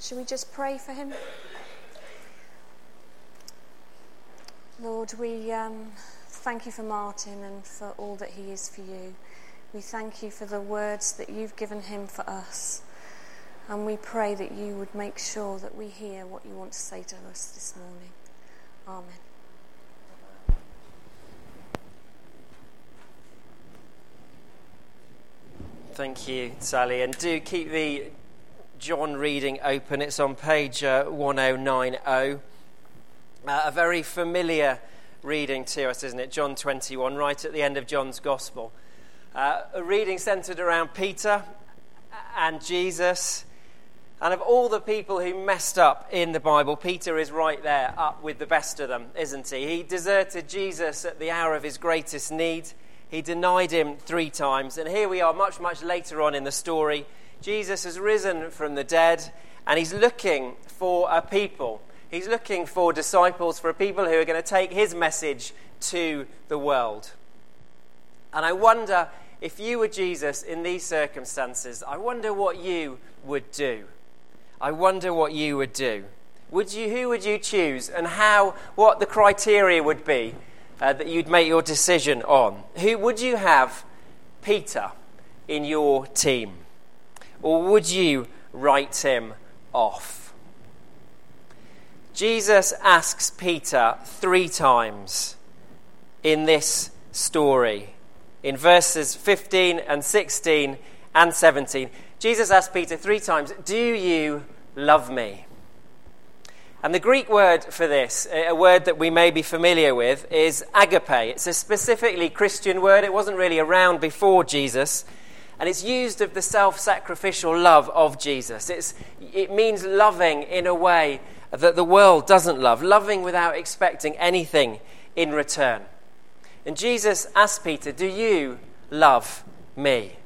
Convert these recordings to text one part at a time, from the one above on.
Should we just pray for him? Lord, we um, thank you for Martin and for all that he is for you. We thank you for the words that you've given him for us. And we pray that you would make sure that we hear what you want to say to us this morning. Amen. Thank you, Sally. And do keep the John reading open. It's on page uh, 1090. Uh, a very familiar reading to us, isn't it? John 21, right at the end of John's Gospel. Uh, a reading centered around Peter and Jesus. And of all the people who messed up in the Bible, Peter is right there, up with the best of them, isn't he? He deserted Jesus at the hour of his greatest need. He denied him three times. And here we are, much, much later on in the story. Jesus has risen from the dead, and he's looking for a people. He's looking for disciples, for people who are going to take his message to the world. And I wonder if you were Jesus in these circumstances, I wonder what you would do. I wonder what you would do. Would you, who would you choose and how, what the criteria would be uh, that you'd make your decision on? Who would you have Peter in your team? Or would you write him off? Jesus asks Peter three times in this story, in verses 15 and 16 and 17. Jesus asks Peter three times, Do you love me? And the Greek word for this, eh, a word that we may be familiar with, is agape. It's a specifically Christian word. It wasn't really around before Jesus. And it's used of the self sacrificial love of Jesus. It's, it means loving in a way that the world doesn't love, loving without expecting anything in return. And Jesus asked Peter, Do you love me?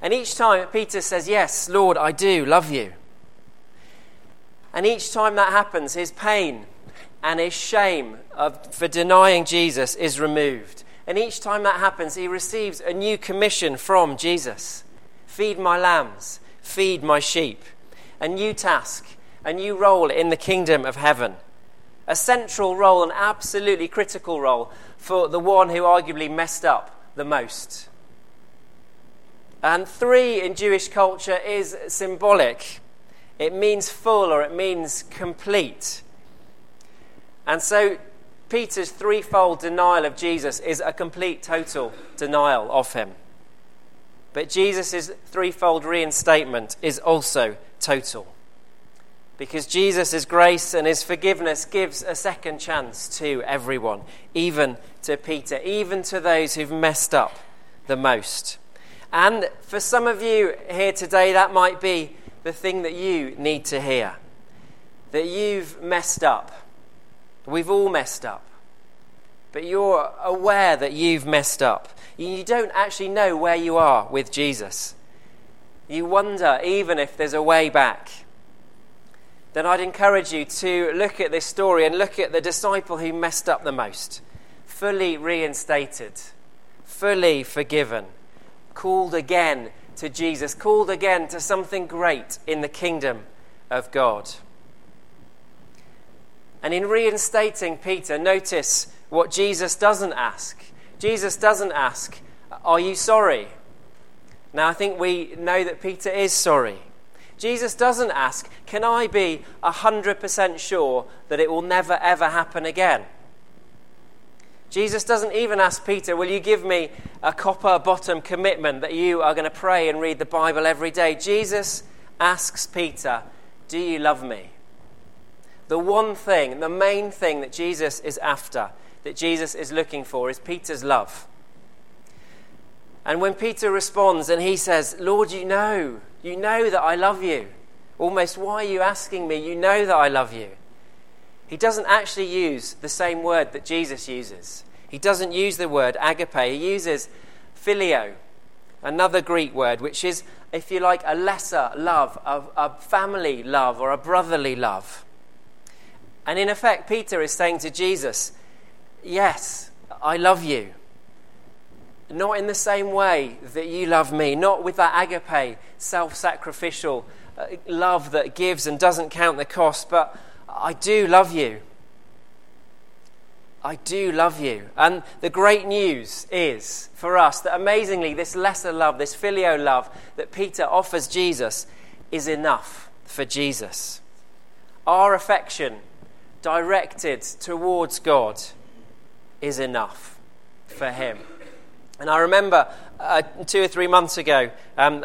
And each time Peter says, Yes, Lord, I do love you. And each time that happens, his pain and his shame of, for denying Jesus is removed. And each time that happens, he receives a new commission from Jesus feed my lambs, feed my sheep. A new task, a new role in the kingdom of heaven. A central role, an absolutely critical role for the one who arguably messed up the most. And three in Jewish culture is symbolic. It means full or it means complete. And so Peter's threefold denial of Jesus is a complete, total denial of him. But Jesus' threefold reinstatement is also total. Because Jesus' grace and his forgiveness gives a second chance to everyone, even to Peter, even to those who've messed up the most. And for some of you here today, that might be the thing that you need to hear that you've messed up We've all messed up. But you're aware that you've messed up. You don't actually know where you are with Jesus. You wonder even if there's a way back. Then I'd encourage you to look at this story and look at the disciple who messed up the most. Fully reinstated, fully forgiven, called again to Jesus, called again to something great in the kingdom of God. And in reinstating Peter, notice what Jesus doesn't ask. Jesus doesn't ask, Are you sorry? Now, I think we know that Peter is sorry. Jesus doesn't ask, Can I be 100% sure that it will never ever happen again? Jesus doesn't even ask Peter, Will you give me a copper bottom commitment that you are going to pray and read the Bible every day? Jesus asks Peter, Do you love me? The one thing, the main thing that Jesus is after, that Jesus is looking for, is Peter's love. And when Peter responds and he says, Lord, you know, you know that I love you. Almost, why are you asking me? You know that I love you. He doesn't actually use the same word that Jesus uses. He doesn't use the word agape. He uses phileo, another Greek word, which is, if you like, a lesser love, a, a family love or a brotherly love. And in effect, Peter is saying to Jesus, Yes, I love you. not in the same way that you love me, not with that agape, self sacrificial uh, love that gives and doesn't count the cost, but I do love you. I do love you. And the great news is for us that amazingly, this lesser love, this filial love that Peter offers Jesus, is enough for Jesus. Our affection directed towards God is enough for him. And I remember uh, two or three months ago, um,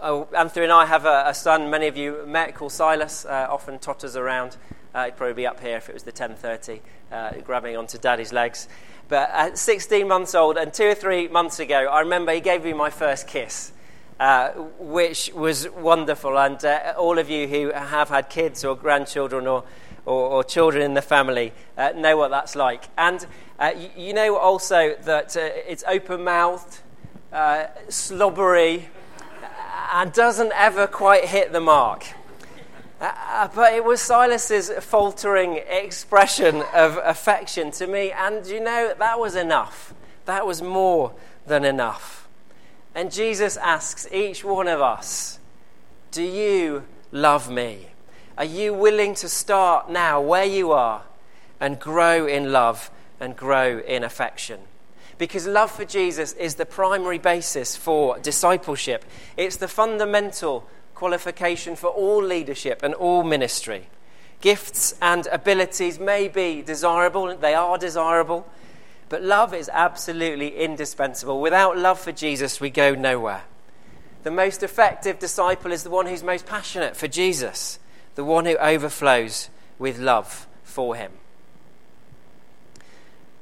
uh, Anthony and I have a, a, son many of you met called Silas, uh, often totters around. Uh, he'd probably be up here if it was the 10.30, uh, grabbing onto daddy's legs. But at 16 months old and two or three months ago, I remember he gave me my first kiss. Uh, which was wonderful. And uh, all of you who have had kids or grandchildren or, or, or children in the family uh, know what that's like. And uh, you, you, know also that it's open mouthed, slobbery, and doesn't ever quite hit the mark. Uh, but it was Silas's faltering expression of affection to me, and you know, that was enough. That was more than enough. And Jesus asks each one of us, Do you love me? Are you willing to start now where you are and grow in love and grow in affection? Because love for Jesus is the primary basis for discipleship, it's the fundamental qualification for all leadership and all ministry. Gifts and abilities may be desirable, they are desirable, but love is absolutely indispensable. Without love for Jesus, we go nowhere. The most effective disciple is the one who's most passionate for Jesus, the one who overflows with love for him.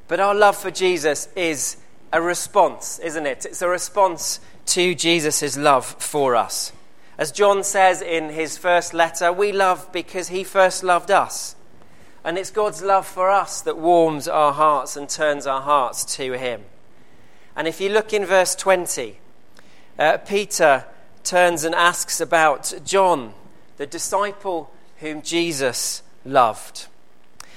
But our love for Jesus is a response, isn't it? It's a response to Jesus' love for us. As John says in his first letter, we love because he first loved us. And it's God's love for us that warms our hearts and turns our hearts to him. And if you look in verse 20, uh, Peter turns and asks about John, the disciple whom Jesus loved.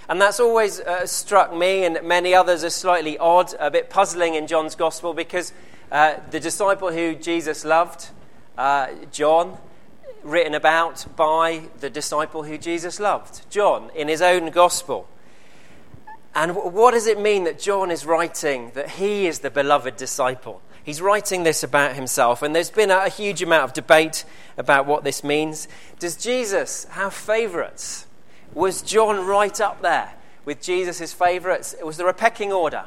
And that's always uh, struck me and many others as slightly odd, a bit puzzling in John's gospel because uh, the disciple who Jesus loved uh, John, written about by the disciple who Jesus loved, John, in his own gospel. And what does it mean that John is writing that he is the beloved disciple? He's writing this about himself, and there's been a huge amount of debate about what this means. Does Jesus have favorites? Was John right up there with Jesus' favorites? Was there a pecking order,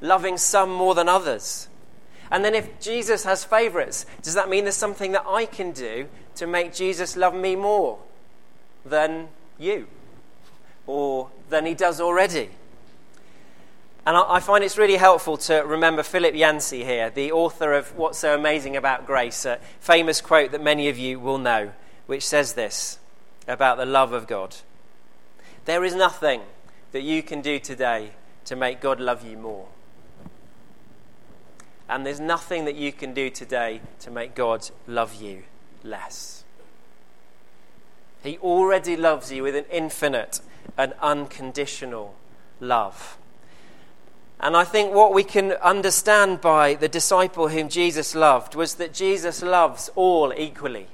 loving some more than others? And then if Jesus has favorites, does that mean there's something that I can do to make Jesus love me more than you or than he does already? And I find it's really helpful to remember Philip Yancey here, the author of What's So Amazing About Grace, a famous quote that many of you will know, which says this about the love of God There is nothing that you can do today to make God love you more. And there's nothing that you can do today to make God love you less. He already loves you with an infinite and unconditional love. And I think what we can understand by the disciple whom Jesus loved was that Jesus loves all equally,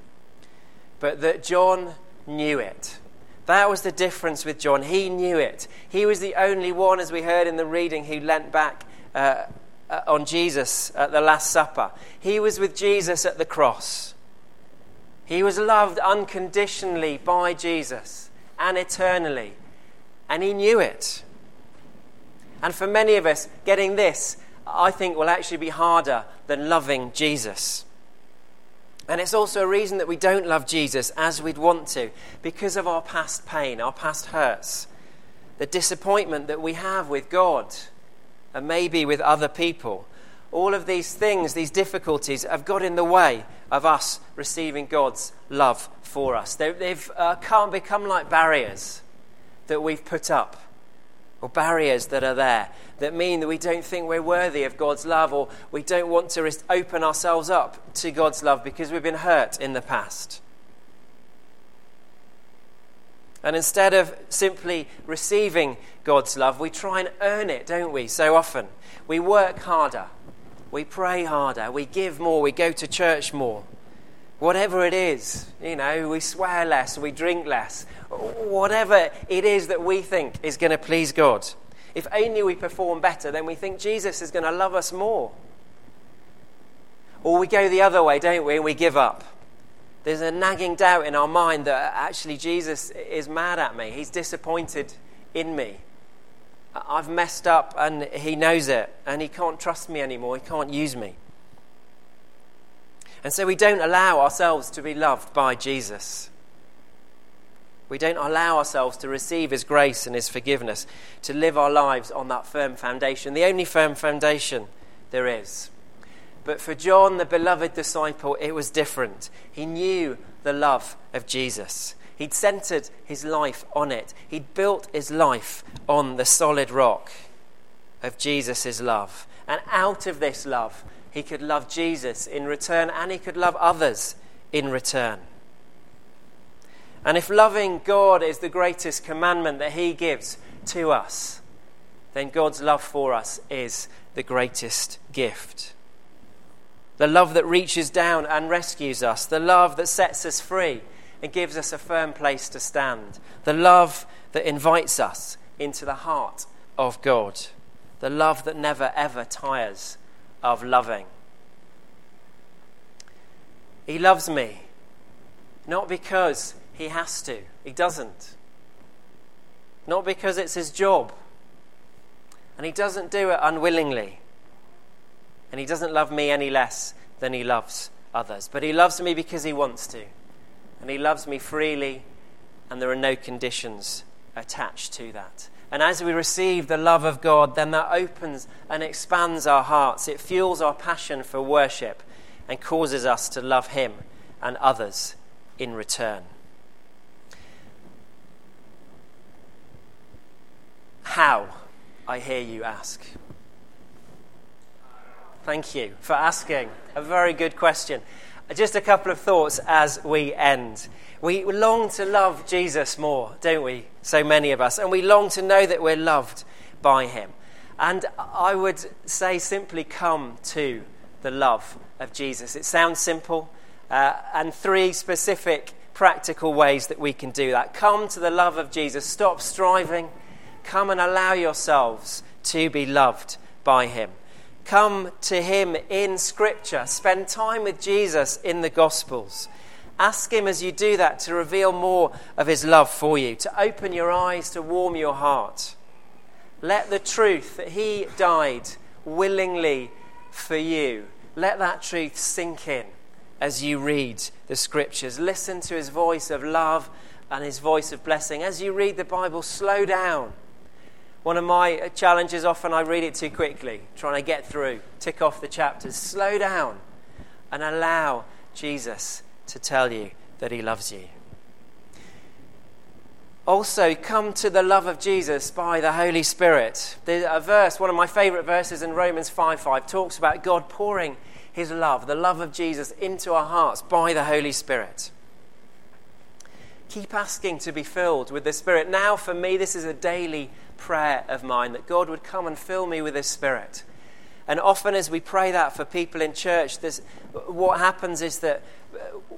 but that John knew it. That was the difference with John. He knew it. He was the only one, as we heard in the reading, who leant back uh, uh, on Jesus at the Last Supper. He was with Jesus at the cross. He was loved unconditionally by Jesus and eternally. And he knew it. And for many of us, getting this, I think, will actually be harder than loving Jesus. And it's also a reason that we don't love Jesus as we'd want to because of our past pain, our past hurts, the disappointment that we have with God and maybe with other people. All of these things, these difficulties, have got in the way of us receiving God's love for us. They, have uh, become like barriers that we've put up, or barriers that are there that mean that we don't think we're worthy of God's love, or we don't want to open ourselves up to God's love because we've been hurt in the past. And instead of simply receiving God's love, we try and earn it, don't we, so often? We work harder. we pray harder, we give more, we go to church more. Whatever it is, you know, we swear less, we drink less. Whatever it is that we think is going to please God. If only we perform better, then we think Jesus is going to love us more. Or we go the other way, don't we? We give up. There's a nagging doubt in our mind that uh, actually Jesus is mad at me. He's disappointed in me. I've messed up and he knows it and he can't trust me anymore. He can't use me. And so we don't allow ourselves to be loved by Jesus. We don't allow ourselves to receive his grace and his forgiveness, to live our lives on that firm foundation, the only firm foundation there is. But for John, the beloved disciple, it was different. He knew the love of Jesus. He'd centered his life on it. He'd built his life on the solid rock of Jesus' love. And out of this love, he could love Jesus in return and he could love others in return. And if loving God is the greatest commandment that he gives to us, then God's love for us is the greatest gift. The love that reaches down and rescues us, the love that sets us free and gives us a firm place to stand. The love that invites us into the heart of God. The love that never ever tires of loving. He loves me, not because he has to, he doesn't. Not because it's his job. And he doesn't do it unwillingly. And he doesn't love me any less than he loves others. But he loves me because he wants to and He loves me freely, and there are no conditions attached to that. And as we receive the love of God, then that opens and expands our hearts. It fuels our passion for worship and causes us to love Him and others in return. How, I hear you ask. Thank you for asking. A very good question. Just a couple of thoughts as we end. We long to love Jesus more, don't we? So many of us. And we long to know that we're loved by him. And I would say simply come to the love of Jesus. It sounds simple, uh, and three specific practical ways that we can do that. Come to the love of Jesus. Stop striving. Come and allow yourselves to be loved by him. Come to Him in Scripture. Spend time with Jesus in the Gospels. Ask Him as you do that to reveal more of His love for you, to open your eyes, to warm your heart. Let the truth that He died willingly for you, let that truth sink in as you read the Scriptures. Listen to His voice of love and His voice of blessing. As you read the Bible, slow down one of my challenges often I read it too quickly, trying to get through, tick off the chapters. Slow down and allow Jesus to tell you that he loves you. Also, come to the love of Jesus by the Holy Spirit. There's a verse, one of my favorite verses in Romans 5 5, talks about God pouring his love, the love of Jesus, into our hearts by the Holy Spirit. Keep asking to be filled with the Spirit. Now, for me, this is a daily prayer of mine that God would come and fill me with His Spirit. And often, as we pray that for people in church, what happens is that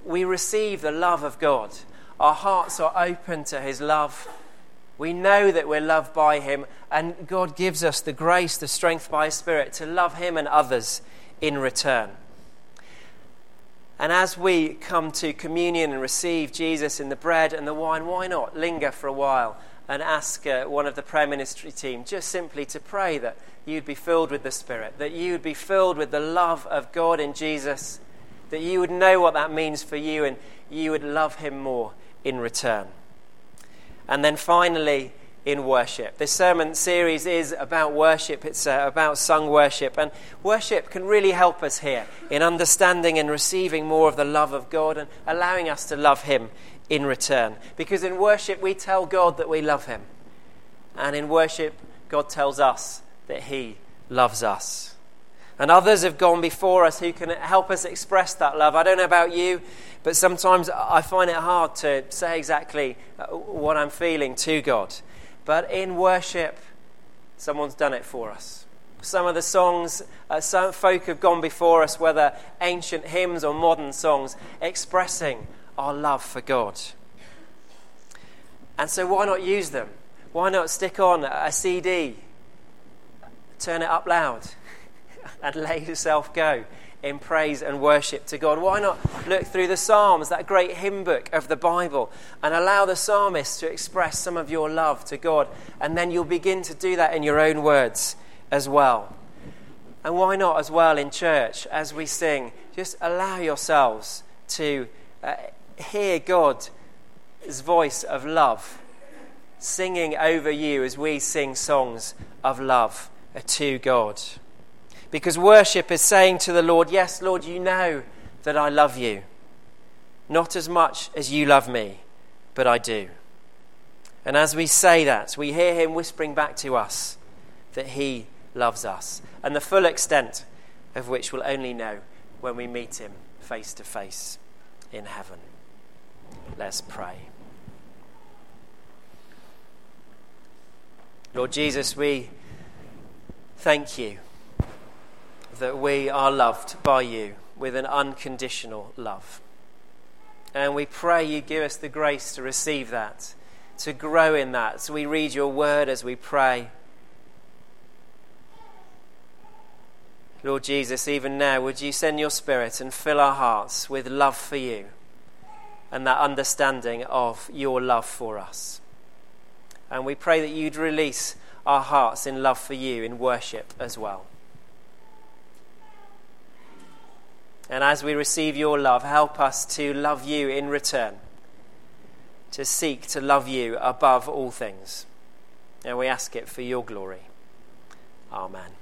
we receive the love of God. Our hearts are open to His love. We know that we're loved by Him, and God gives us the grace, the strength by His Spirit to love Him and others in return. And as we come to communion and receive Jesus in the bread and the wine, why not linger for a while and ask uh, one of the prayer ministry team just simply to pray that you'd be filled with the Spirit, that you would be filled with the love of God in Jesus, that you would know what that means for you and you would love Him more in return. And then finally, in worship. This sermon series is about worship, it's uh, about sung worship, and worship can really help us here in understanding and receiving more of the love of God and allowing us to love Him in return. Because in worship, we tell God that we love Him, and in worship, God tells us that He loves us. And others have gone before us who can help us express that love. I don't know about you, but sometimes I find it hard to say exactly uh, what I'm feeling to God. But in worship, someone's done it for us. Some of the songs uh, some folk have gone before us, whether ancient hymns or modern songs, expressing our love for God. And so, why not use them? Why not stick on a CD, turn it up loud, and let yourself go in praise and worship to God? Why not look through the Psalms, that great hymn book of the Bible, and allow the psalmist to express some of your love to God? And then you'll begin to do that in your own words as well. And why not as well in church as we sing? Just allow yourselves to uh, hear God's voice of love singing over you as we sing songs of love to God. Because worship is saying to the Lord, Yes, Lord, you know that I love you. Not as much as you love me, but I do. And as we say that, we hear him whispering back to us that he loves us, and the full extent of which we'll only know when we meet him face to face in heaven. Let's pray. Lord Jesus, we thank you that we are loved by you with an unconditional love. And we pray you give us the grace to receive that, to grow in that. So we read your word as we pray. Lord Jesus, even now, would you send your Spirit and fill our hearts with love for you and that understanding of your love for us? And we pray that you'd release our hearts in love for you in worship as well. And as we receive your love, help us to love you in return, to seek to love you above all things. And we ask it for your glory. Amen.